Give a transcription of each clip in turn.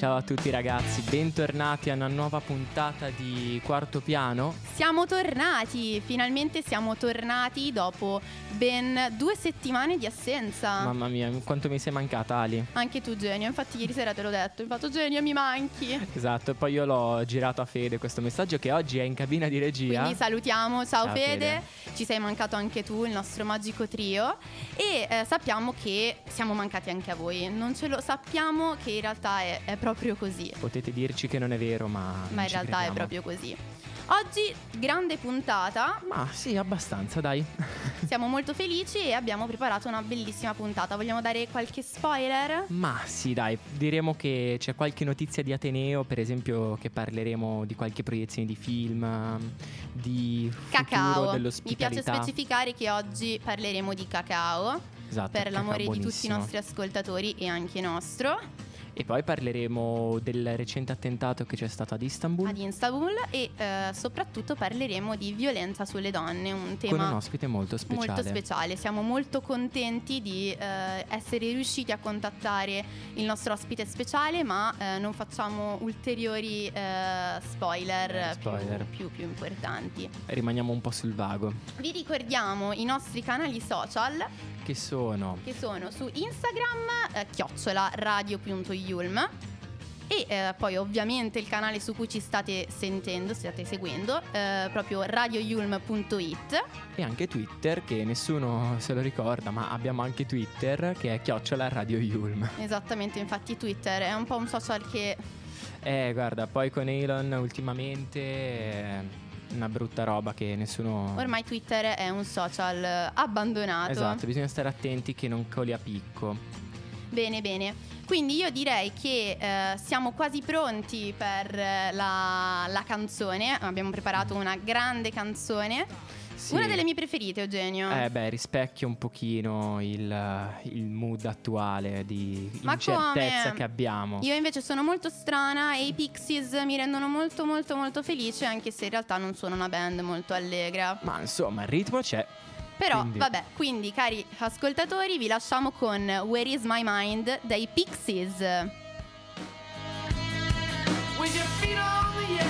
Ciao a tutti ragazzi, bentornati a una nuova puntata di Quarto Piano. Siamo tornati, finalmente siamo tornati dopo ben due settimane di assenza. Mamma mia, quanto mi sei mancata Ali. Anche tu Genio, infatti ieri sera te l'ho detto, infatti Genio mi manchi. Esatto, e poi io l'ho girato a Fede questo messaggio che oggi è in cabina di regia. Quindi salutiamo, ciao, Ciao, Fede. Fede. ci sei mancato anche tu, il nostro magico trio e eh, sappiamo che siamo mancati anche a voi, non ce lo sappiamo che in realtà è, è proprio così, Potete dirci che non è vero, ma... ma in realtà è crediamo. proprio così. Oggi grande puntata, Ma sì, abbastanza, dai. siamo molto felici e abbiamo preparato una bellissima puntata. Vogliamo dare qualche spoiler? Ma sì, dai, diremo che c'è qualche notizia di Ateneo, per esempio che parleremo di qualche proiezione di film, di Cacao. Mi piace specificare che oggi parleremo di cacao Esatto, per l'amore di tutti i nostri ascoltatori e anche nostro E poi parleremo del recente attentato che c'è stato ad Istanbul ad Istanbul e eh, soprattutto parleremo di violenza sulle donne, un con un tema ospite molto speciale. molto speciale. Siamo molto contenti di eh, essere riusciti a contattare il nostro ospite speciale, ma eh, non facciamo ulteriori spoiler, Eh, più- spoiler. Più, più importanti. Rimaniamo un po' sul vago. Vi ricordiamo i nostri canali social Che sono che sono su Instagram eh, chiocciola radio.yulm e eh, poi ovviamente il canale su cui ci state sentendo, state seguendo, eh, proprio radioyulm.it. e anche Twitter che nessuno se lo ricorda, ma abbiamo anche Twitter che è chiocciola Radio Yulm. Esattamente, infatti Twitter è un po' un social che Eh, guarda, poi con Elon ultimamente è una brutta roba che nessuno ormai Twitter è un social eh, abbandonato. Esatto, bisogna stare attenti che non coli a picco. Bene, bene. Quindi io direi che eh, siamo quasi pronti per eh, la, la canzone. Abbiamo preparato una grande canzone. Sì. Una delle mie preferite, Eugenio. Eh beh, rispecchia un pochino il, il mood attuale di Ma incertezza come? che abbiamo. Io invece sono molto strana e i Pixies mi rendono molto molto molto felice anche se in realtà non sono una band molto allegra. Ma insomma, il ritmo c'è. Però Quindi- vabbè, quindi cari ascoltatori vi lasciamo con Where is my mind dai Pixies. With your feet on the air,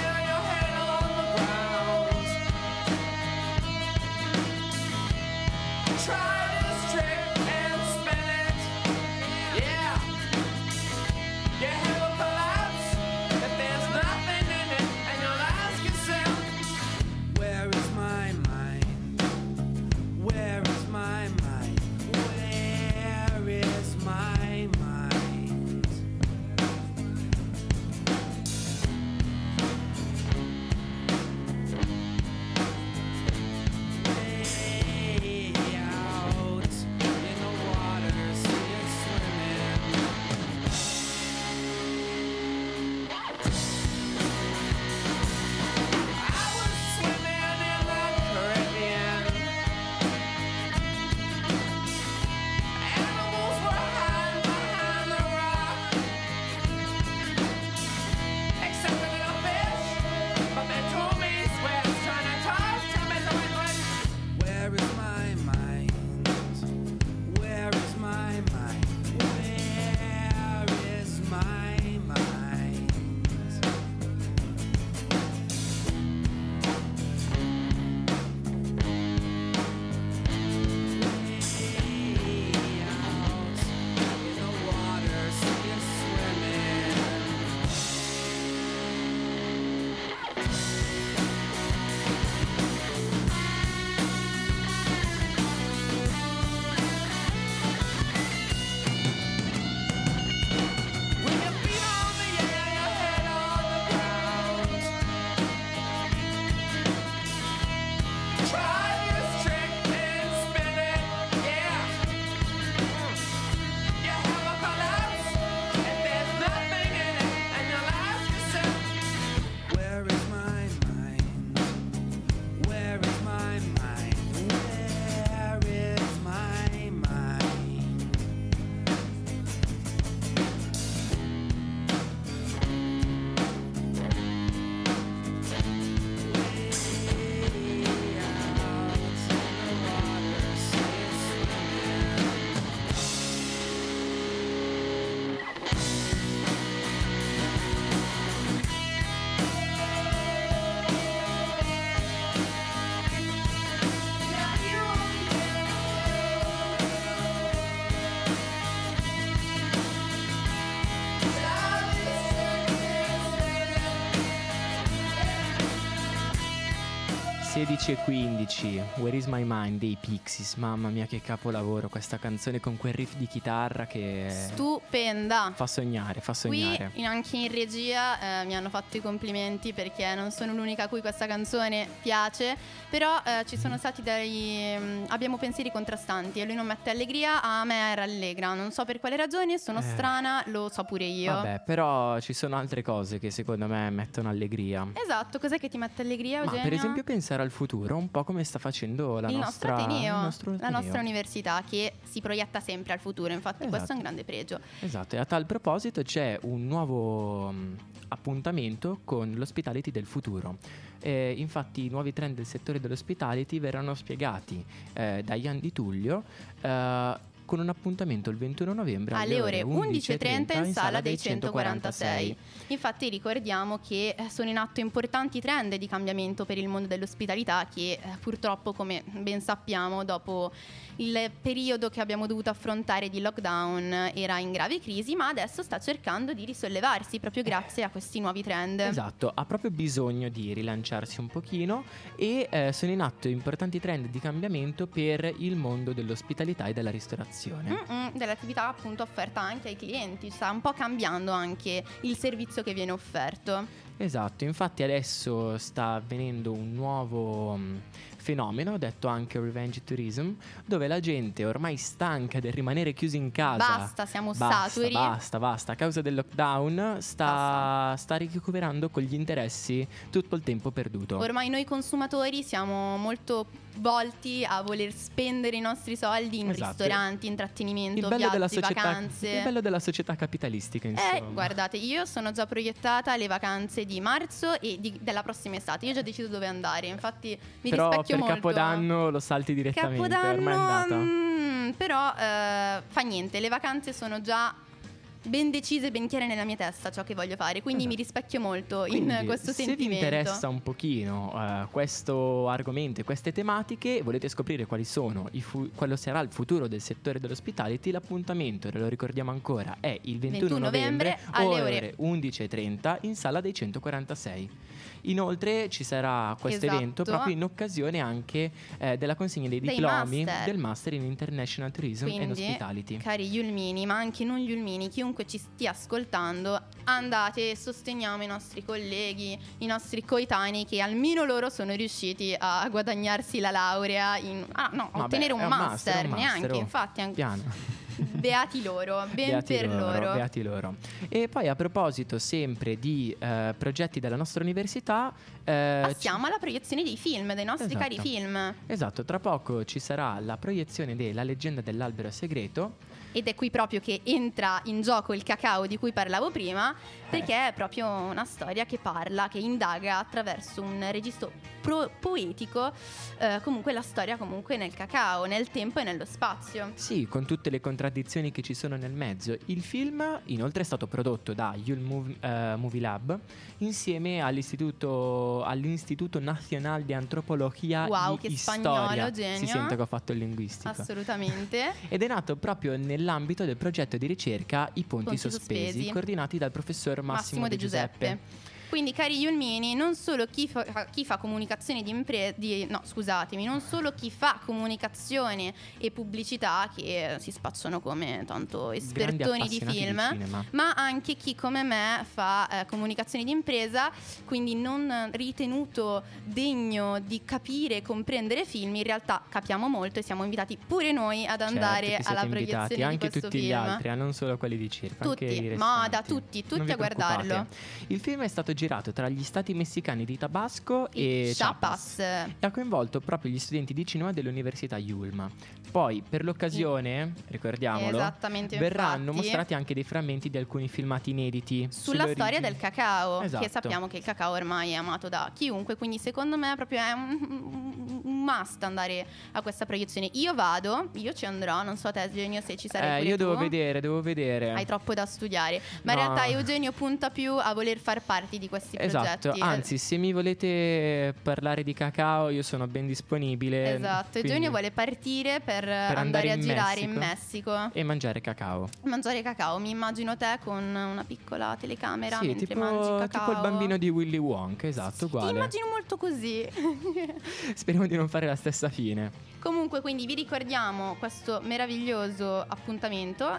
16.15, Where is my mind dei Pixies. Mamma mia, che capolavoro questa canzone con quel riff di chitarra che Stupenda. fa sognare, fa Qui sognare. in- anche in regia eh, mi hanno fatto i complimenti perché non sono l'unica a cui questa canzone piace, però eh, ci sono stati dei... mm, abbiamo pensieri contrastanti e lui non mette allegria, a me era allegra, non so per quale ragione, sono Eh. strana, lo so pure io. Vabbè, però ci sono altre cose che secondo me mettono allegria. Esatto, cos'è che ti mette allegria Ma Eugenia? per esempio pensare al futuro, un po' come sta facendo la il nostra nostro Ateneo, il nostro la Ateneo. nostra università che si proietta sempre al futuro, infatti questo è Esatto. un grande pregio. Esatto, e a tal proposito c'è un nuovo mh, appuntamento con l'hospitality del futuro. Eh, infatti i nuovi trend del settore dell'hospitality verranno spiegati eh, da Ian Di Tullio eh, con un appuntamento il 21 novembre alle ore 11.30 in sala dei 146. 146. Infatti ricordiamo che eh, sono in atto importanti trend di cambiamento per il mondo dell'ospitalità che eh, purtroppo come ben sappiamo dopo il periodo che abbiamo dovuto affrontare di lockdown era in grave crisi ma adesso sta cercando di risollevarsi proprio grazie a questi nuovi trend. Esatto, ha proprio bisogno di rilanciarsi un pochino e eh, sono in atto importanti trend di cambiamento per il mondo dell'ospitalità e della ristorazione. Mm-mm, dell'attività appunto offerta anche ai clienti, sta un po' cambiando anche il servizio che viene offerto. Esatto, infatti adesso sta avvenendo un nuovo mh, fenomeno, detto anche revenge tourism, dove la gente ormai stanca del rimanere chiusi in casa. Basta, siamo Basta, saturi. basta, basta. A causa del lockdown sta, sta recuperando con gli interessi tutto il tempo perduto. Ormai noi consumatori siamo molto volti a voler spendere i nostri soldi in Esatto. ristoranti, intrattenimento, il bello, della viaggi, società, vacanze. il bello della società capitalistica, insomma. Eh, guardate, io sono già proiettata alle vacanze di marzo e di- della prossima estate. Io ho già deciso dove andare. Infatti, mi Però per molto. Capodanno lo salti direttamente, Capodanno, andata. mm, però eh, fa niente. Le vacanze sono già ben decise, ben chiare nella mia testa ciò che voglio fare. Quindi Esatto. mi rispecchio molto Quindi, in questo se sentimento. vi interessa un pochino eh, questo argomento e queste tematiche, volete scoprire quali sono fu- quello sarà il futuro del settore dell'hospitality, l'appuntamento, ve lo ricordiamo ancora, è il 21, 21 novembre alle ore 11.30 in sala dei 146. Inoltre ci sarà questo Esatto. evento proprio in occasione anche eh, della consegna dei Dei diplomi master. del Master in International Tourism and Quindi, Hospitality. cari Yulmini, ma anche non Yulmini, chiunque ci stia ascoltando, andate e sosteniamo i nostri colleghi, i nostri coetanei che almeno loro sono riusciti a guadagnarsi la laurea in ah, no, Vabbè, ottenere un è un master, master, un master, neanche, oh. infatti anche Piano. beati loro, ben Beati per loro. beati loro. E poi a proposito sempre di eh, progetti della nostra università, eh, Passiamo alla proiezione dei film, dei nostri Esatto. cari film. ci- esatto, tra poco ci sarà la proiezione della leggenda dell'albero segreto. Ed è qui proprio che entra in gioco il cacao di cui parlavo prima, perché è proprio una storia che parla, che indaga attraverso un registro pro- poetico, eh, comunque la storia comunque nel cacao, nel tempo e nello spazio. Sì, con tutte le contraddizioni che ci sono nel mezzo. Il film inoltre è stato prodotto da Yule Mov- eh, Movie Lab insieme all'Istituto, all'Istituto Nacional de Antropología Wow, che spagnolo, genio. Si sente che ho fatto il linguistico. Assolutamente. Ed è nato proprio nell'ambito del progetto di ricerca I ponti, Ponti sospesi, sospesi. coordinati dal professor Massimo, De Giuseppe. Quindi, cari Yulmini, non solo chi fa, chi fa comunicazione di impresa, no, scusatemi, non solo chi fa comunicazione e pubblicità, che si spacciano come tanto espertoni di film, cinema. ma anche chi come me fa eh, comunicazione di impresa, quindi non ritenuto degno di capire e comprendere film, in realtà capiamo molto e siamo invitati pure noi ad andare Certo che siete alla proiezione di anche questo tutti film. gli altri, eh, non solo quelli di circa. Tutti, anche i ma restanti. da tutti, tutti a guardarlo. preoccupate. Il film è stato girato tra gli stati messicani di Tabasco e, Chiapas. E ha coinvolto proprio gli studenti di cinema dell'Università Yulma. Poi, per l'occasione, ricordiamolo, verranno infatti. mostrati anche dei frammenti di alcuni filmati inediti Sulla storia del cacao, Esatto. che sappiamo che il cacao ormai è amato da chiunque, quindi secondo me proprio è un must andare a questa proiezione. Io vado, io ci andrò, non so te Eugenio se ci sarai Eh, io devo tu. vedere, devo vedere. Hai troppo da studiare, ma in No. realtà Eugenio punta più a voler far parte di questi Esatto, progetti. anzi, se mi volete parlare di cacao, io sono ben disponibile. Esatto, quindi- Eugenio vuole partire per, andare andare a in girare in Messico. Messico. E mangiare cacao. Mangiare cacao, mi immagino te con una piccola telecamera Sì, mentre tipo, mangi cacao. tipo il bambino di Willy Wonka, esatto, Ti uguale. immagino molto così. Speriamo di non fare la stessa fine. Comunque, quindi vi ricordiamo questo meraviglioso appuntamento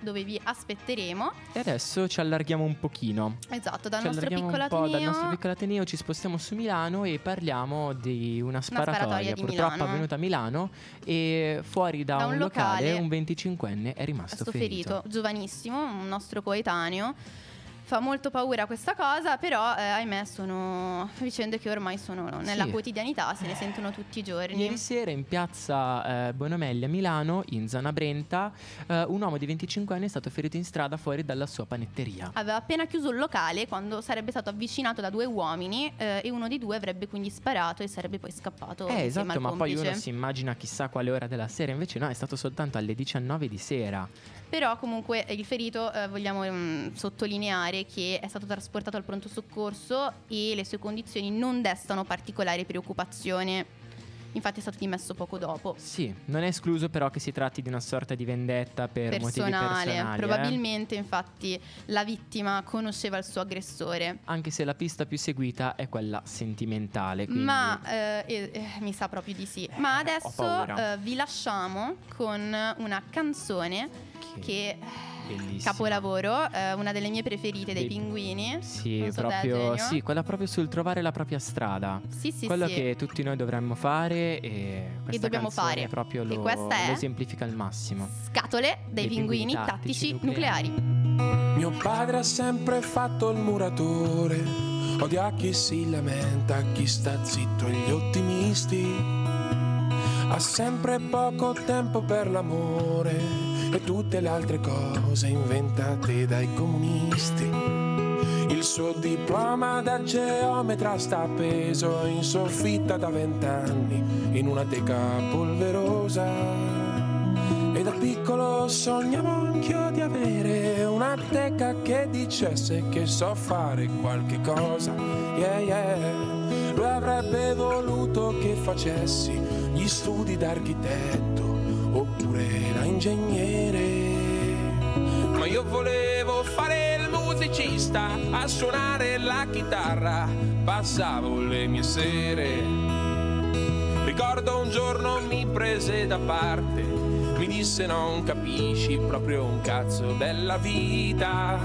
dove vi aspetteremo. E adesso ci allarghiamo un pochino. Esatto, dal ci nostro piccolo po' dal ateneo. nostro piccolo ateneo, ci spostiamo su Milano e parliamo di una sparatoria, sparatoria di purtroppo Milano. avvenuta a Milano e fuori da, Da un, un locale, locale un 25enne è rimasto Sto ferito. ferito, giovanissimo, un nostro coetaneo. Fa molto paura questa cosa, però eh, ahimè sono vicende che ormai sono nella Sì. quotidianità, se ne sentono tutti i giorni. Ieri sera in piazza eh, Bonomelli a Milano, in zona Brenta, eh, un uomo di 25 anni è stato ferito in strada fuori dalla sua panetteria. Aveva appena chiuso il locale quando sarebbe stato avvicinato da due uomini eh, e uno di due avrebbe quindi sparato e sarebbe poi scappato Eh, esatto, ma poi complice. uno si immagina chissà quale ora della sera, invece no, è stato soltanto alle 19 di sera. Però comunque il ferito eh, vogliamo mm, sottolineare che è stato trasportato al pronto soccorso e le sue condizioni non destano particolare preoccupazione. Infatti è stato dimesso poco dopo. Sì, non è escluso però che si tratti di una sorta di vendetta per motivi Personale, personali. eh. probabilmente infatti la vittima conosceva il suo aggressore. Anche se la pista più seguita è quella sentimentale. Quindi... Ma eh, eh, eh, mi sa proprio di sì. Ma ho adesso eh, vi lasciamo con una canzone che Bellissima. capolavoro, eh, una delle mie preferite dei, pinguini. Sì, so proprio, sì, quella proprio sul trovare la propria strada. Sì, sì, quello sì. che tutti noi dovremmo fare e questa dobbiamo fare. proprio lo, lo esemplifica al massimo. Scatole dei, Dei pinguini, pinguini tattici, tattici nucleari. Mio padre ha sempre fatto il muratore, odia chi si lamenta, chi sta zitto e gli ottimisti. Ha sempre poco tempo per l'amore e tutte le altre cose inventate dai comunisti. Il suo diploma da geometra sta appeso in soffitta da vent'anni in una teca polverosa. E da piccolo sognavo anch'io di avere una teca che dicesse che so fare qualche cosa. Yeah, yeah. Lui avrebbe voluto che facessi gli studi d'architetto ingegnere. Ma io volevo fare il musicista, a suonare la chitarra, passavo le mie sere. Ricordo un giorno mi prese da parte, mi disse non capisci proprio un cazzo della vita.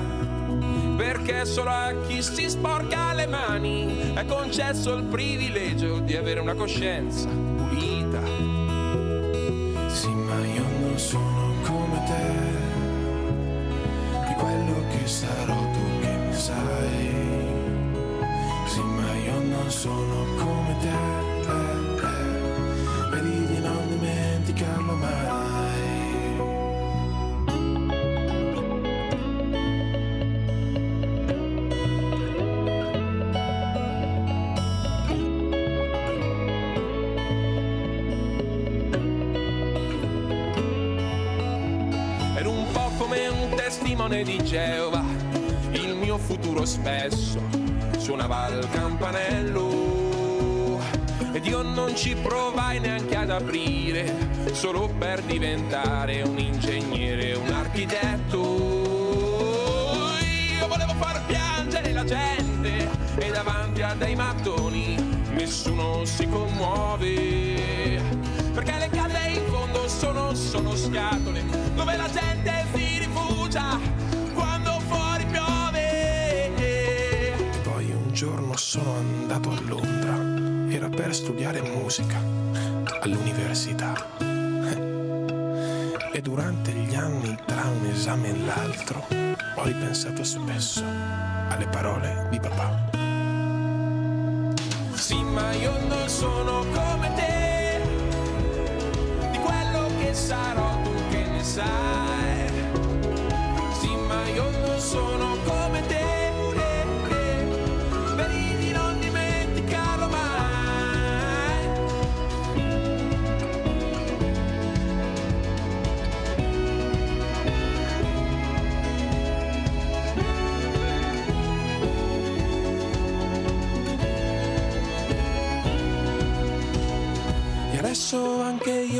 Perché solo a chi si sporca le mani è concesso il privilegio di avere una coscienza pulita. Di Geova, il mio futuro spesso suonava il campanello. Ed io non ci provai neanche ad aprire, solo per diventare un ingegnere, un architetto. Io volevo far piangere la gente e davanti a dei mattoni nessuno si commuove. Perché le case in fondo sono, sono scatole dove la gente si rifugia per studiare musica all'università. E durante gli anni, tra un esame e l'altro, ho ripensato spesso alle parole di papà. Sì, ma io non sono come te, di quello che sarò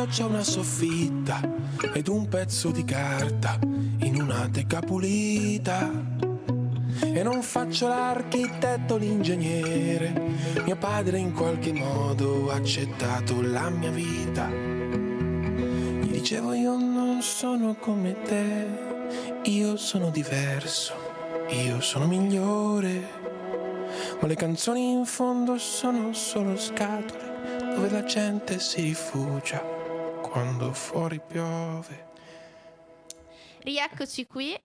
io una soffitta ed un pezzo di carta in una teca pulita. E non faccio l'architetto, l'ingegnere. Mio padre in qualche modo ha accettato la mia vita. Gli dicevo io non sono come te, io sono diverso, io sono migliore. Ma le canzoni in fondo sono solo scatole dove la gente si rifugia quando fuori piove. Rieccoci qui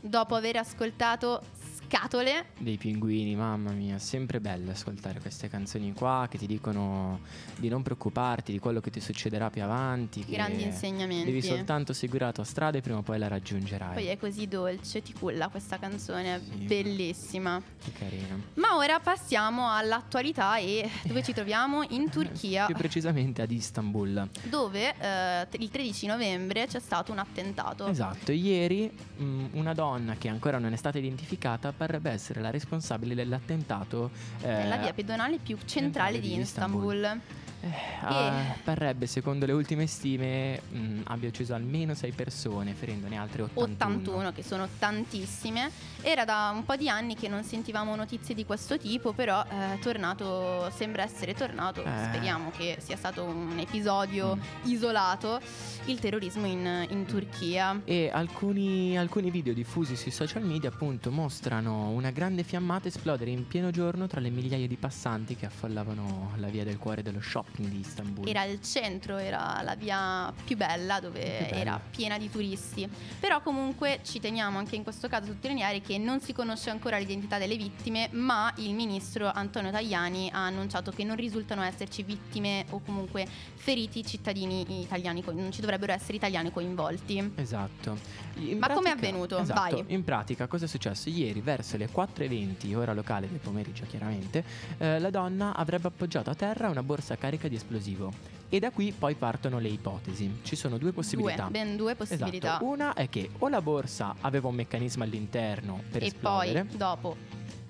dopo aver ascoltato Scatole. Dei pinguini, mamma mia, sempre bello ascoltare queste canzoni qua che ti dicono di non preoccuparti di quello che ti succederà più avanti. Grandi insegnamenti. Devi soltanto seguire la tua strada e prima o poi la raggiungerai. Poi è così dolce, ti culla questa canzone, Sì. bellissima. Che carino. Ma ora passiamo all'attualità e dove ci troviamo? In Turchia, Più precisamente ad Istanbul. dove eh, il 13 novembre c'è stato un attentato. Esatto, ieri mh, una donna che ancora non è stata identificata parrebbe essere la responsabile dell'attentato eh, Nella via pedonale più centrale di Istanbul. Eh, ah, parrebbe, secondo le ultime stime, mh, abbia ucciso almeno 6 persone, ferendone altre 81. 81, che sono tantissime. Era da un po' di anni che non sentivamo notizie di questo tipo, però eh, tornato, sembra essere tornato. Eh. Speriamo che sia stato un episodio Mm. isolato. Il terrorismo in, in Turchia. E alcuni, alcuni video diffusi sui social media appunto mostrano una grande fiammata esplodere in pieno giorno tra le migliaia di passanti che affollavano la via del cuore dello shopping di Istanbul. Era il centro, era la via più bella dove Più era piena di turisti. Però comunque ci teniamo anche in questo caso a sottolineare che non si conosce ancora l'identità delle vittime, ma il ministro Antonio Tajani ha annunciato che non risultano esserci vittime o comunque feriti cittadini italiani, non ci dovrebbero essere italiani coinvolti. Esatto. In Ma com'è avvenuto? Esatto. Vai. In pratica cosa è successo? Ieri verso le 4.20, ora locale del pomeriggio chiaramente, eh, la donna avrebbe appoggiato a terra una borsa carica di esplosivo. E da qui poi partono le ipotesi. Ci sono due possibilità. Due, ben due possibilità. Esatto. Una è che o la borsa aveva un meccanismo all'interno per e esplodere, poi dopo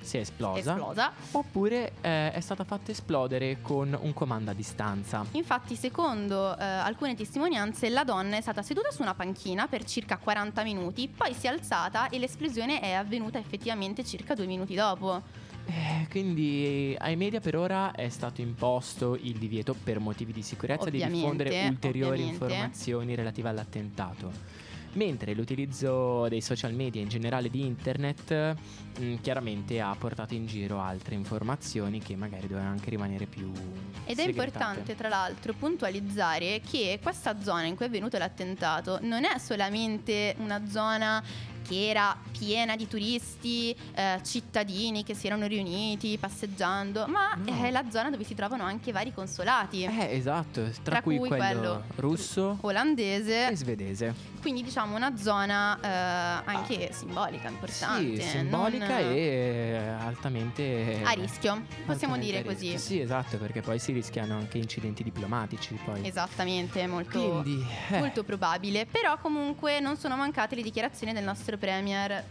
si è esplosa, esplosa. oppure eh, è stata fatta esplodere con un comando a distanza. Infatti, secondo eh, alcune testimonianze, la donna è stata seduta su una panchina per circa 40 minuti, poi si è alzata e l'esplosione è avvenuta effettivamente circa due minuti dopo. Eh, quindi ai media per ora è stato imposto il divieto per motivi di sicurezza di Ovviamente, diffondere ulteriori ovviamente. informazioni relative all'attentato. Mentre l'utilizzo dei social media in generale di internet mh, chiaramente ha portato in giro altre informazioni che magari dovevano anche rimanere più Ed è segretate. importante, tra l'altro, puntualizzare che questa zona in cui è avvenuto l'attentato non è solamente una zona che era piena di turisti, eh, cittadini che si erano riuniti passeggiando, ma No. è la zona dove si trovano anche vari consolati. Eh, esatto, tra, Tra cui, cui quello, russo Olandese, e svedese. quindi diciamo una zona eh, anche simbolica, importante. Sì, simbolica non- e eh, altamente a rischio, possiamo altamente dire così. Sì, esatto, perché poi si rischiano anche incidenti diplomatici poi. Esattamente, molto, Quindi, eh, molto probabile. Però comunque non sono mancate le dichiarazioni del nostro premier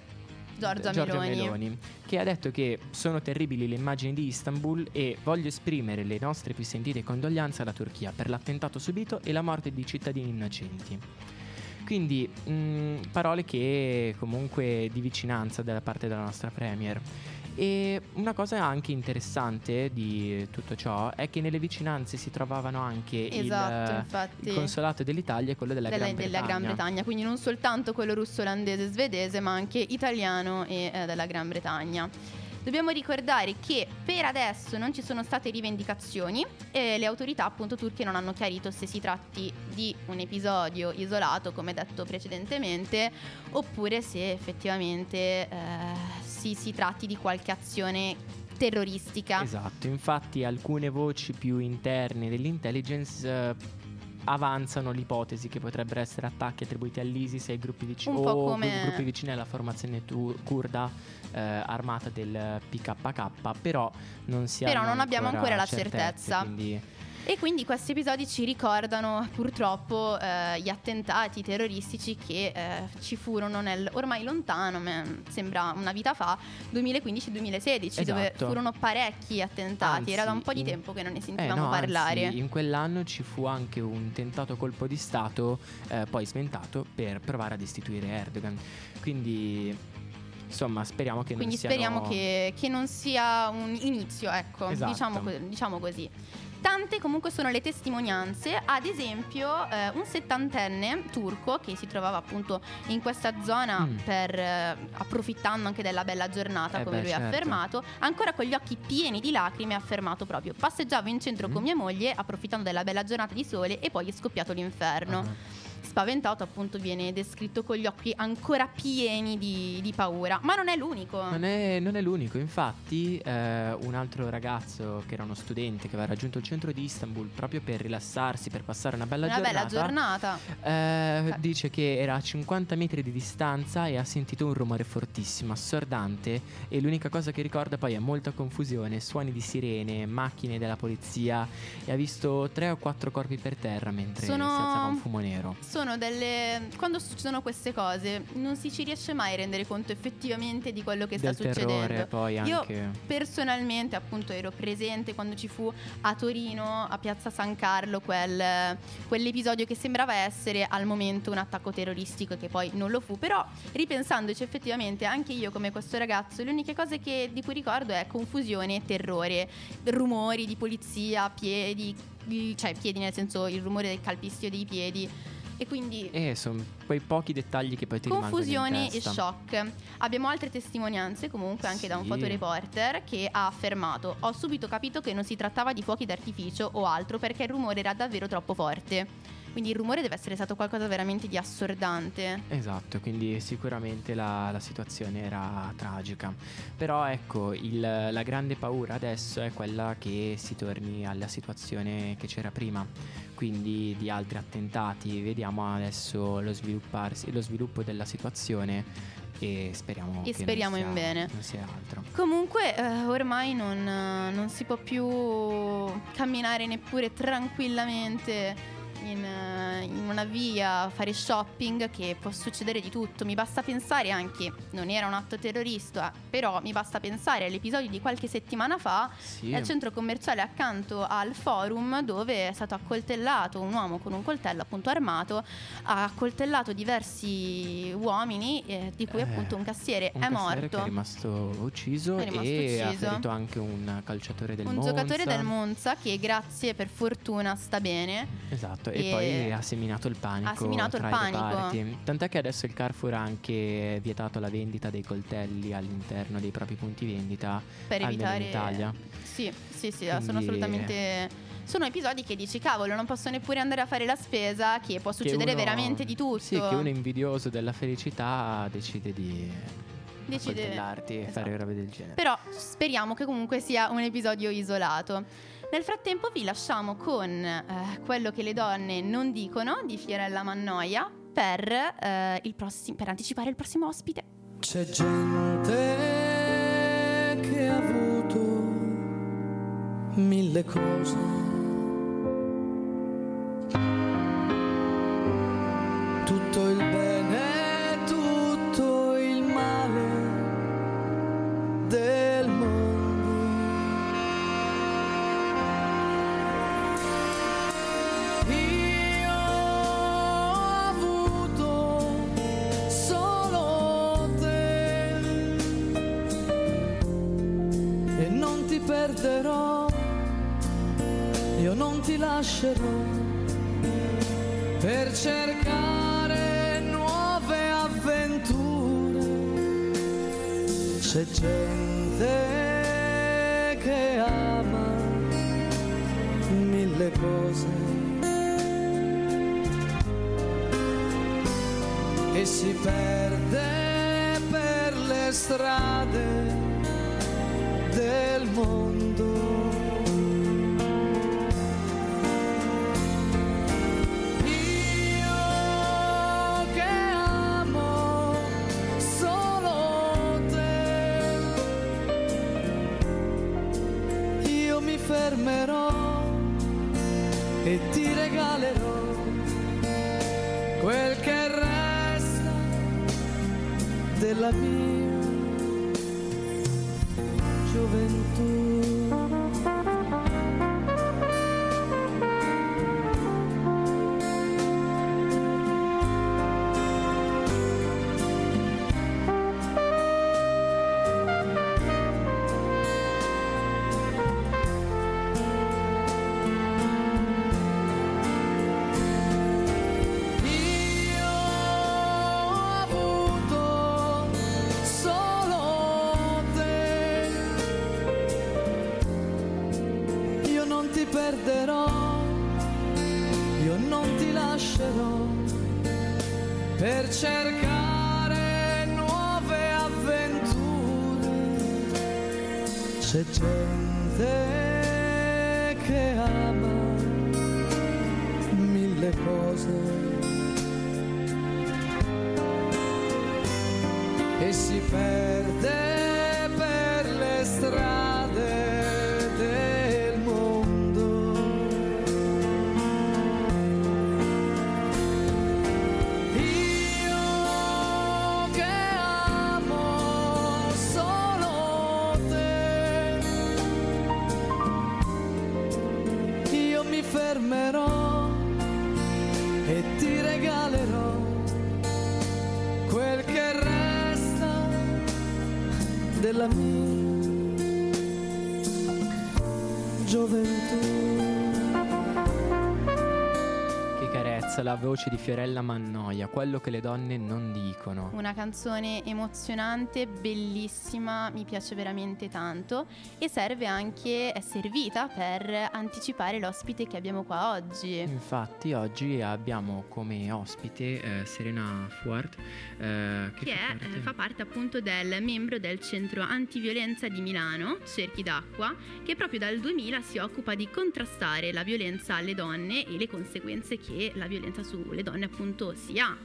Giorgia, Giorgia Meloni. Meloni, che ha detto che sono terribili le immagini di Istanbul e voglio esprimere le nostre più sentite condoglianze alla Turchia per l'attentato subito e la morte di cittadini innocenti. Quindi mh, parole che comunque di vicinanza da parte della nostra Premier. E una cosa anche interessante di tutto ciò è che nelle vicinanze si trovavano anche Esatto, il, infatti. il consolato dell'Italia e quello della, della, Gran, della Bretagna. Gran Bretagna, quindi non soltanto quello russo, olandese, svedese, ma anche italiano e eh, della Gran Bretagna. Dobbiamo ricordare che per adesso non ci sono state rivendicazioni e le autorità appunto turche non hanno chiarito se si tratti di un episodio isolato, come detto precedentemente, oppure se effettivamente eh, si, si tratti di qualche azione terroristica. Esatto, infatti alcune voci più interne dell'intelligence eh, avanzano l'ipotesi che potrebbero essere attacchi attribuiti all'ISIS e ai gruppi vicini o come- gruppi vicini alla formazione tu- kurda eh, armata del PKK, però non si Però non abbiamo ancora la certezze, certezza. Quindi E quindi questi episodi ci ricordano purtroppo eh, gli attentati terroristici che eh, ci furono nel ormai lontano, sembra una vita fa, 2015-2016, dove Esatto. furono parecchi attentati. Anzi, Era da un po' di in- tempo che non ne Eh, sentivamo no, parlare. anzi, in quell'anno ci fu anche un tentato colpo di Stato, eh, poi smentato, per provare a destituire Erdogan. Quindi, insomma, speriamo che Quindi non siano... speriamo che, che non sia un inizio, ecco, Esatto. diciamo, diciamo così. Tante comunque sono le testimonianze, ad esempio eh, un settantenne turco che si trovava appunto in questa zona Mm. per, eh, approfittando anche della bella giornata, Eh come beh, lui ha certo. affermato, ancora con gli occhi pieni di lacrime ha affermato proprio passeggiavo in centro Mm. con mia moglie approfittando della bella giornata di sole e poi è scoppiato l'inferno. Ah. Spaventato appunto viene descritto con gli occhi ancora pieni di, di paura, ma non è l'unico. Non è, non è l'unico, infatti eh, un altro ragazzo che era uno studente che aveva raggiunto il centro di Istanbul proprio per rilassarsi, per passare una bella Una giornata, bella giornata. eh, dice che era a 50 metri di distanza e ha sentito un rumore fortissimo, assordante e l'unica cosa che ricorda poi è molta confusione, suoni di sirene, macchine della polizia e ha visto tre o quattro corpi per terra mentre Sono- si alzava un fumo nero. Sono delle. Quando succedono queste cose, non si ci riesce mai a rendere conto effettivamente di quello che Del sta succedendo. poi Io anche... personalmente, appunto, ero presente quando ci fu a Torino, a Piazza San Carlo, quel- quell'episodio che sembrava essere al momento un attacco terroristico, che poi non lo fu. Però, ripensandoci, effettivamente, anche io, come questo ragazzo, le uniche cose che- di cui ricordo è confusione, terrore, rumori di polizia, piedi, cioè piedi nel senso il rumore del calpistio dei piedi. E quindi Eh, sono quei pochi dettagli che poi ti Confusione e shock. Abbiamo altre testimonianze comunque anche da un Sì. fotoreporter che ha affermato ho subito capito che non si trattava di fuochi d'artificio o altro perché il rumore era davvero troppo forte. Quindi il rumore deve essere stato qualcosa veramente di assordante. Esatto, quindi sicuramente la, la situazione era tragica. Però ecco, il- la grande paura adesso è quella che si torni alla situazione che c'era prima, quindi di altri attentati. Vediamo adesso lo, svilupparsi, lo sviluppo della situazione e speriamo E che speriamo non in sia, bene. Non sia altro. Comunque eh, ormai non, non si può più camminare neppure tranquillamente in, eh, in una via, fare shopping, che può succedere di tutto. Mi basta pensare anche, non era un atto terrorista, però mi basta pensare all'episodio di qualche settimana fa Sì. al centro commerciale accanto al forum dove è stato accoltellato un uomo con un coltello appunto armato, ha accoltellato diversi uomini eh, di cui Eh, appunto un cassiere un è cassiere morto. che è rimasto ucciso È rimasto e ha ucciso. ferito anche un calciatore del un Monza. giocatore del Monza che grazie per fortuna sta bene. Esatto, e, E poi ha seminato il panico. ha seminato il panico. Tant'è che adesso il Carrefour ha anche vietato la vendita dei coltelli all'interno dei propri punti vendita. Per evitare in Italia. Sì, sì, sì, Quindi- sono assolutamente sono episodi che dici cavolo, non posso neppure andare a fare la spesa, che può succedere Che uno- veramente di tutto. Sì, che uno invidioso della felicità decide di Decide- accoltellarti e esatto. fare robe del genere. Però speriamo che comunque sia un episodio isolato. Nel frattempo vi lasciamo con eh, quello che le donne non dicono di Fiorella Mannoia per, eh, prossim- per anticipare il prossimo ospite. C'è gente che ha avuto mille cose. Tutto il ti lascerò per cercare nuove avventure. C'è gente che ama mille cose e si perde per le strade del mondo. Fermerò e ti regalerò quel che resta della mia gioventù. Si perde per le strade della mia gioventù. Carezza la voce di Fiorella Mannoia, quello che le donne non dicono. Una canzone emozionante, bellissima, mi piace veramente tanto e serve anche, è servita per anticipare l'ospite che abbiamo qua oggi. Infatti oggi abbiamo come ospite eh, Serena Fuart eh, che, Che fa è, parte- eh, fa parte appunto del membro del centro antiviolenza di Milano, Cerchi d'Acqua, che proprio dal 2000 si occupa di contrastare la violenza alle donne e le conseguenze che la violenza sulle donne appunto si ha.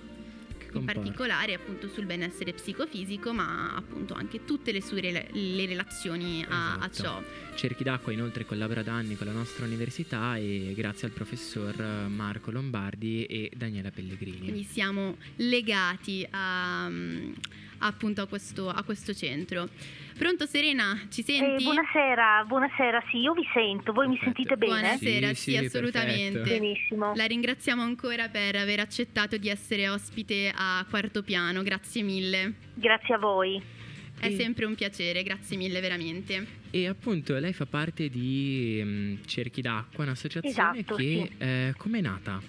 in particolare appunto sul benessere psicofisico, ma appunto anche tutte le sue rela- le relazioni a, a Esatto. ciò. Cerchi d'acqua inoltre collabora da anni con la nostra università e grazie al professor Marco Lombardi e Daniela Pellegrini. Quindi siamo legati a, mm, appunto a questo, a questo centro. Pronto Serena, ci Eh, senti? buonasera, buonasera, sì, io vi sento, voi mi Perfetto. sentite bene? Buonasera, Sì, sì, sì, assolutamente. perfetto. Benissimo. La ringraziamo ancora per aver accettato di essere ospite a Quarto Piano, grazie mille. Grazie a voi. È E- sempre un piacere, grazie mille veramente. E appunto lei fa parte di mm, Cerchi d'acqua, un'associazione Esatto, che sì. eh, com'è nata?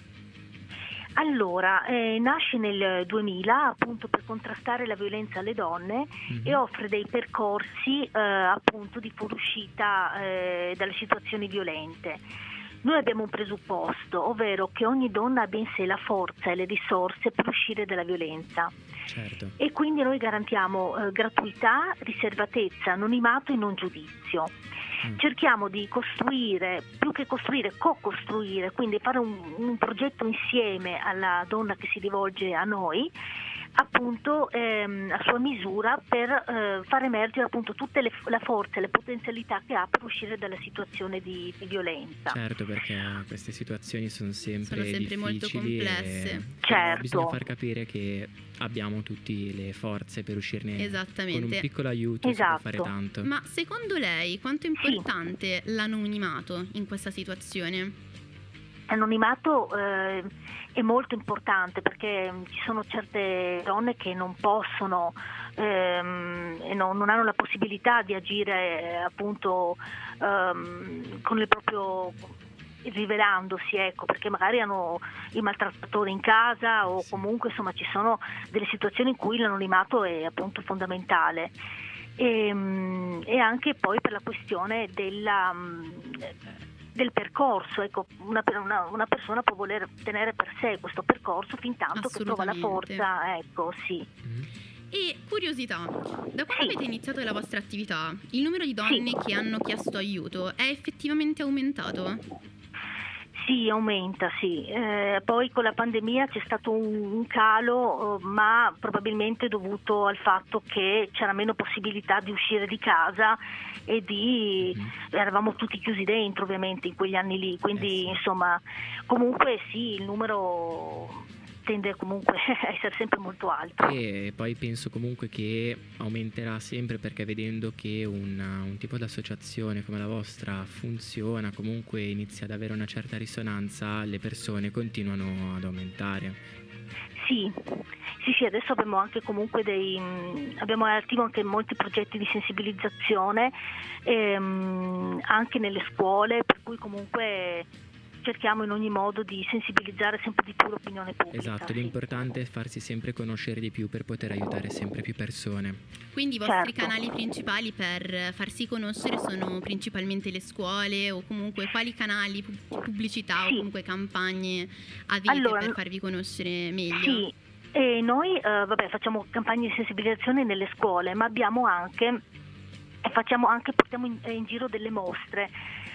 Allora, eh, nasce nel 2000 appunto per contrastare la violenza alle donne Mhm. e offre dei percorsi eh, appunto di fuoriuscita eh, dalle situazioni violente. Noi abbiamo un presupposto, ovvero che ogni donna abbia in sé la forza e le risorse per uscire dalla violenza. Certo. e quindi noi garantiamo eh, gratuità, riservatezza, anonimato e non giudizio. Mm. Cerchiamo di costruire, più che costruire, co-costruire, quindi fare un, un progetto insieme alla donna che si rivolge a noi, appunto ehm, a sua misura per eh, far emergere appunto tutte le, la forza e le potenzialità che ha per uscire dalla situazione di, di violenza. Certo, perché queste situazioni sono sempre, Sono sempre molto difficili complesse. Certo. Bisogna far capire che abbiamo tutte le forze per uscirne con un Esattamente. piccolo aiuto Esatto. si può fare tanto. Ma secondo lei quanto è importante l'anonimato in questa situazione? L'anonimato eh, è molto importante perché mm, ci sono certe donne che non possono ehm, e non, non hanno la possibilità di agire eh, appunto ehm, con il proprio rivelandosi ecco perché magari hanno il maltrattatore in casa o comunque insomma ci sono delle situazioni in cui l'anonimato è appunto fondamentale. E, mm, e anche poi per la questione della, mm, del percorso, ecco, una, una- una persona può voler tenere per sé questo percorso fin tanto che trova la forza, ecco, sì. Mhm. E curiosità, da quando Sì. avete iniziato la vostra attività, il numero di donne Sì. che hanno chiesto aiuto è effettivamente aumentato? Sì, aumenta, sì. Eh, poi con la pandemia c'è stato un, un calo, eh, ma probabilmente dovuto al fatto che c'era meno possibilità di uscire di casa e di eravamo tutti chiusi dentro ovviamente in quegli anni lì, quindi Eh sì. insomma comunque sì, il numero tende comunque a essere sempre molto alto. E poi penso comunque che aumenterà sempre perché vedendo che un, un tipo di associazione come la vostra funziona, comunque inizia ad avere una certa risonanza, le persone continuano ad aumentare. Sì, sì, sì, adesso abbiamo anche comunque dei abbiamo attivo anche molti progetti di sensibilizzazione ehm, anche nelle scuole, per cui comunque cerchiamo in ogni modo di sensibilizzare sempre di più l'opinione pubblica. Esatto, sì. l'importante è farsi sempre conoscere di più per poter aiutare sempre più persone. Quindi i vostri Certo. canali principali per farsi conoscere sono principalmente le scuole o comunque quali canali, pu- pubblicità Sì. o comunque campagne avete Allora, per farvi conoscere meglio? Sì, e noi eh, vabbè, facciamo campagne di sensibilizzazione nelle scuole, ma abbiamo anche, e facciamo anche portiamo in, in giro delle mostre.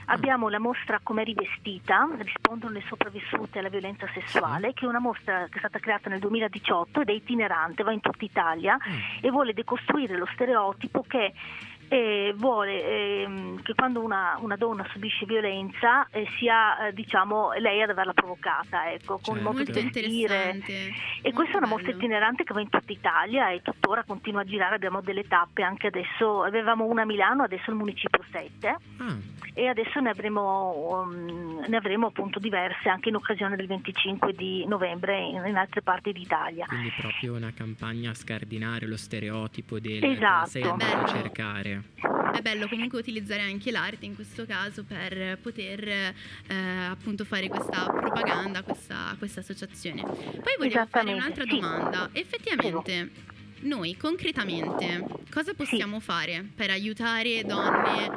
Abbiamo la mostra Come rivestita, rispondono le sopravvissute alla violenza sessuale, che è una mostra che è stata creata nel 2018 ed è itinerante, va in tutta Italia e vuole decostruire lo stereotipo che eh, vuole ehm, che quando una, una donna subisce violenza eh, sia eh, diciamo lei ad averla provocata, ecco, con il Certo. modo di Molto vestire. interessante. E questa è una mostra itinerante che va in tutta Italia e tuttora continua a girare, abbiamo delle tappe anche adesso, avevamo una a Milano, adesso il municipio 7 Ah, e adesso ne avremo, um, ne avremo appunto diverse anche in occasione del 25 di novembre in, in altre parti d'Italia. quindi proprio una campagna a scardinare lo stereotipo del Esatto. sei andato a cercare. È bello comunque utilizzare anche l'arte in questo caso per poter eh, appunto fare questa propaganda, questa, questa associazione. Poi volevo fare un'altra sì. domanda. Effettivamente, noi concretamente cosa possiamo fare per aiutare donne,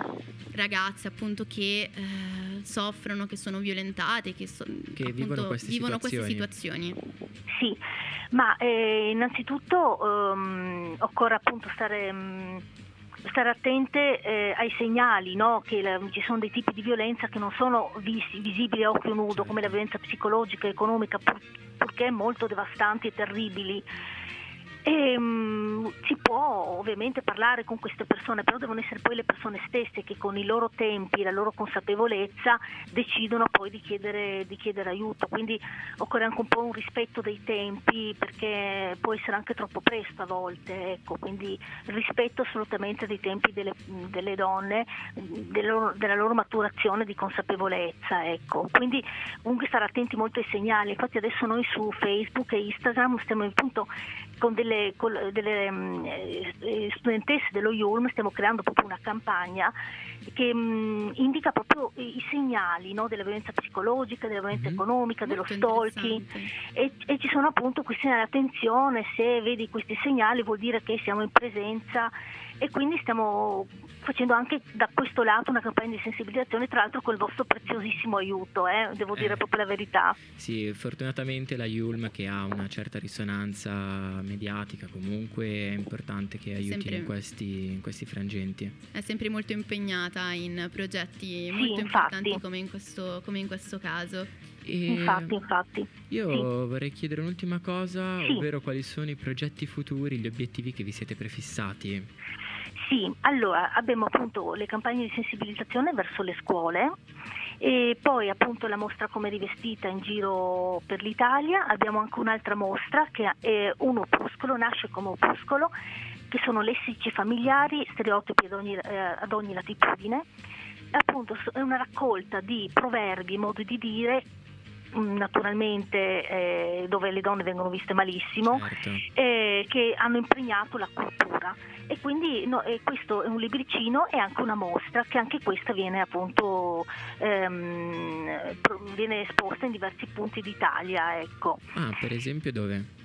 ragazze appunto che eh, soffrono, che sono violentate, che, so- Che appunto, vivono queste vivono queste situazioni. situazioni? Sì, ma eh, innanzitutto ehm, occorre appunto stare, mm, stare attente eh, ai segnali, no? che la- ci sono dei tipi di violenza che non sono vis- visibili a occhio nudo, come la violenza psicologica economica, pur- purché molto devastanti e terribili. E, mm, si può ovviamente parlare con queste persone, però devono essere poi le persone stesse che con i loro tempi, la loro consapevolezza decidono poi di chiedere, di chiedere aiuto. Quindi occorre anche un po' un rispetto dei tempi perché può essere anche troppo presto a volte, ecco. quindi rispetto assolutamente dei tempi delle, delle donne, della loro, della loro maturazione di consapevolezza. Ecco. Quindi comunque stare attenti molto ai segnali, infatti adesso noi su Facebook e Instagram stiamo appunto con delle, col- delle, mm, eh, studentesse dello IULM stiamo creando proprio una campagna che mm, indica proprio i, segnali no, della violenza psicologica, della violenza Mhm. economica, dello Molto stalking interessante. e, e ci sono appunto questi segnali, attenzione, se vedi questi segnali vuol dire che siamo in presenza e quindi stiamo facendo anche da questo lato una campagna di sensibilizzazione, tra l'altro col vostro preziosissimo aiuto, eh, devo Eh. dire proprio la verità. Sì, fortunatamente la Yulm che ha una certa risonanza mediatica comunque è importante che aiuti Sempre- in questi, in questi frangenti. È sempre molto impegnata in progetti Sì, molto infatti. importanti come in questo, come in questo caso. E Infatti, infatti. io sì. vorrei chiedere un'ultima cosa, Sì. ovvero quali sono i progetti futuri, gli obiettivi che vi siete prefissati. Sì, allora abbiamo appunto le campagne di sensibilizzazione verso le scuole e poi appunto la mostra come rivestita in giro per l'Italia, abbiamo anche un'altra mostra che è un opuscolo, nasce come opuscolo, che sono lessici familiari, stereotipi ad ogni, eh, ad ogni latitudine. Appunto è una raccolta di proverbi, modi di dire, naturalmente eh, dove le donne vengono viste malissimo, Certo. eh, che hanno impregnato la cultura e quindi no, eh, questo è un libricino e anche una mostra che anche questa viene appunto ehm, viene esposta in diversi punti d'Italia ecco. Ah, per esempio dove?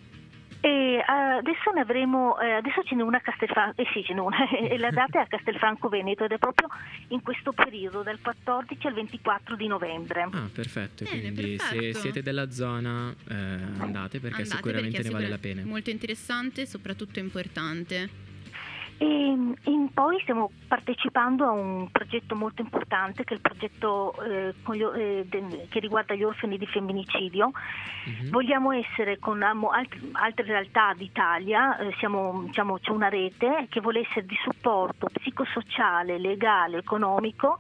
E eh, adesso ne avremo eh, adesso ce n'è una a Castelfranco eh sì ce n'è una e la data è a Castelfranco Veneto ed è proprio in questo periodo dal 14 al 24 di novembre Ah, perfetto, Bene, quindi se perfetto. siete della zona eh, andate perché Andate sicuramente perché ne vale sicura- la pena. Molto interessante e soprattutto importante. E, e poi stiamo partecipando a un progetto molto importante che è il progetto eh, con gli o- eh, che riguarda gli orfani di femminicidio. Mhm. Vogliamo essere con altre realtà d'Italia, eh, siamo- diciamo, c'è una rete che vuole essere di supporto psicosociale, legale, economico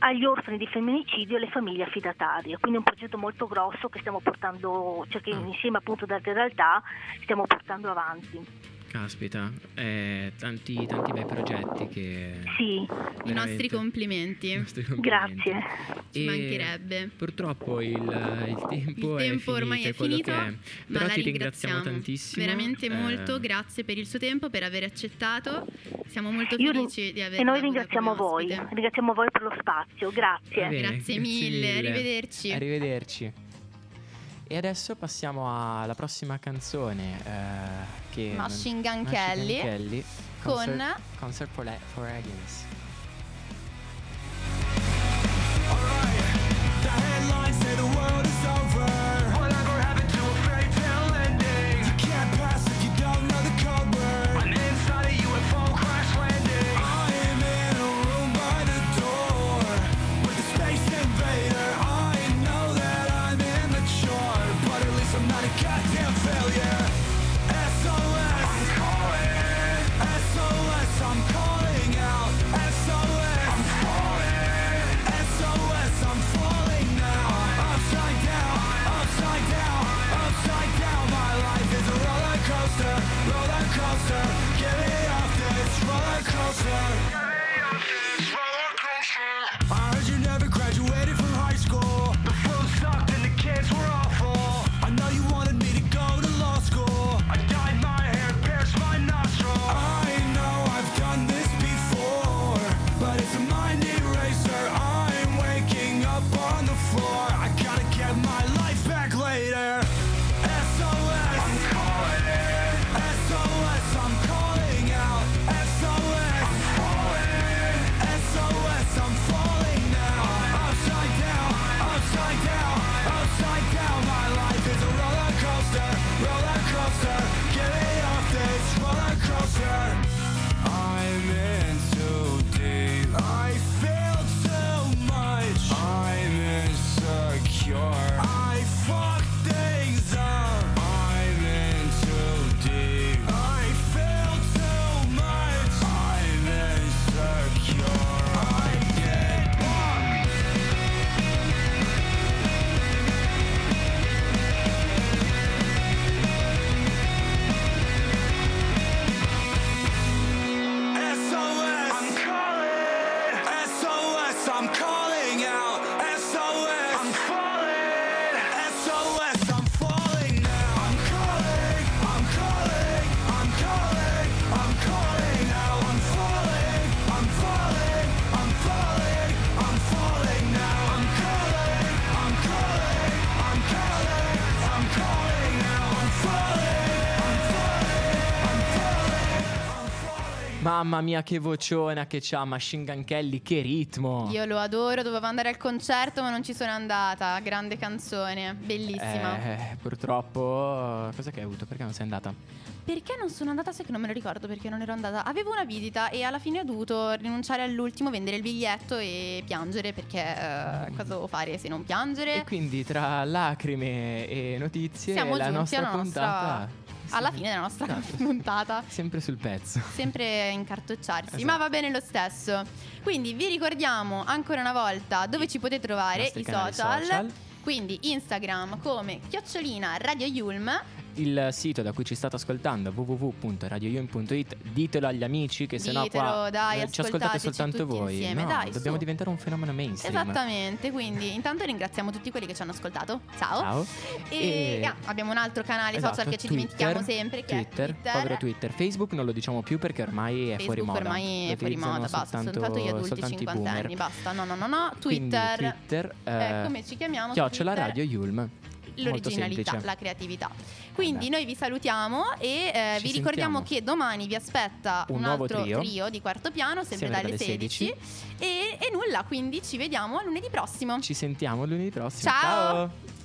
agli orfani di femminicidio e alle famiglie affidatarie. Quindi è un progetto molto grosso che stiamo portando, cioè che Ah. insieme appunto ad altre realtà stiamo portando avanti. Caspita, eh, tanti, tanti bei progetti che... Sì, I nostri complimenti. i nostri complimenti. grazie. Ci E mancherebbe. Purtroppo il, il tempo, Il tempo è ormai finito, è finito, è. ma Però la ti ringraziamo ringraziamo tantissimo. veramente eh, molto. Grazie per il suo tempo, per aver accettato. Siamo molto Io felici di averla e noi ringraziamo voi, ospite. ringraziamo voi per lo spazio, grazie. Bene, Grazie mille, arrivederci. Arrivederci. E adesso passiamo alla prossima canzone eh, che Machine Gun Kelly Kelly, con- Concert, Concert for, Le- for Agnes. The headlines Mamma mia che vociona che c'ha Machine Gun Kelly, che ritmo! Io lo adoro, dovevo andare al concerto ma non ci sono andata. Grande canzone, bellissima. Eh, purtroppo... Cosa che hai avuto? Perché non sei andata? Perché non sono andata? Sai che non me lo ricordo perché non ero andata. Avevo una visita e alla fine ho dovuto rinunciare all'ultimo, vendere il biglietto e piangere perché eh, cosa devo fare se non piangere? E quindi tra lacrime e notizie Siamo la nostra alla nostra- puntata... alla fine della nostra Esatto. puntata. Sempre sul pezzo. Sempre incartocciarsi, Esatto. ma va bene lo stesso. Quindi vi ricordiamo ancora una volta dove ci potete trovare i social. social. Quindi Instagram come chiocciolina Radio Yulm. Il sito da cui ci state ascoltando www.radioyun.it ditelo agli amici che sennò qua Ditelo, dai, eh, ci ascoltate soltanto voi. insieme, No, dai, dobbiamo su. diventare un fenomeno mainstream. Esattamente, quindi intanto ringraziamo tutti quelli che ci hanno ascoltato. Ciao. Ciao. E ah, abbiamo un altro canale Esatto, social che ci Twitter, dimentichiamo sempre che Twitter, è Twitter. povero Twitter. Facebook non lo diciamo più perché ormai è Facebook fuori moda. ormai è fuori moda, basta, soltanto, soltanto gli adulti soltanto i cinquantenni, boomer. basta. No, no, no, no. Quindi Twitter, Twitter, eh, eh, come ci chiamiamo? Chiocciola Twitter? Radio Yulm. L'originalità, la creatività. Quindi Vabbè. noi vi salutiamo e eh, vi ricordiamo sentiamo. che domani vi aspetta Un un, altro trio. di quarto piano, sempre Sempre dalle dalle 16. 16. E, e nulla, quindi ci vediamo lunedì prossimo. Ci sentiamo lunedì prossimo. Ciao. Ciao.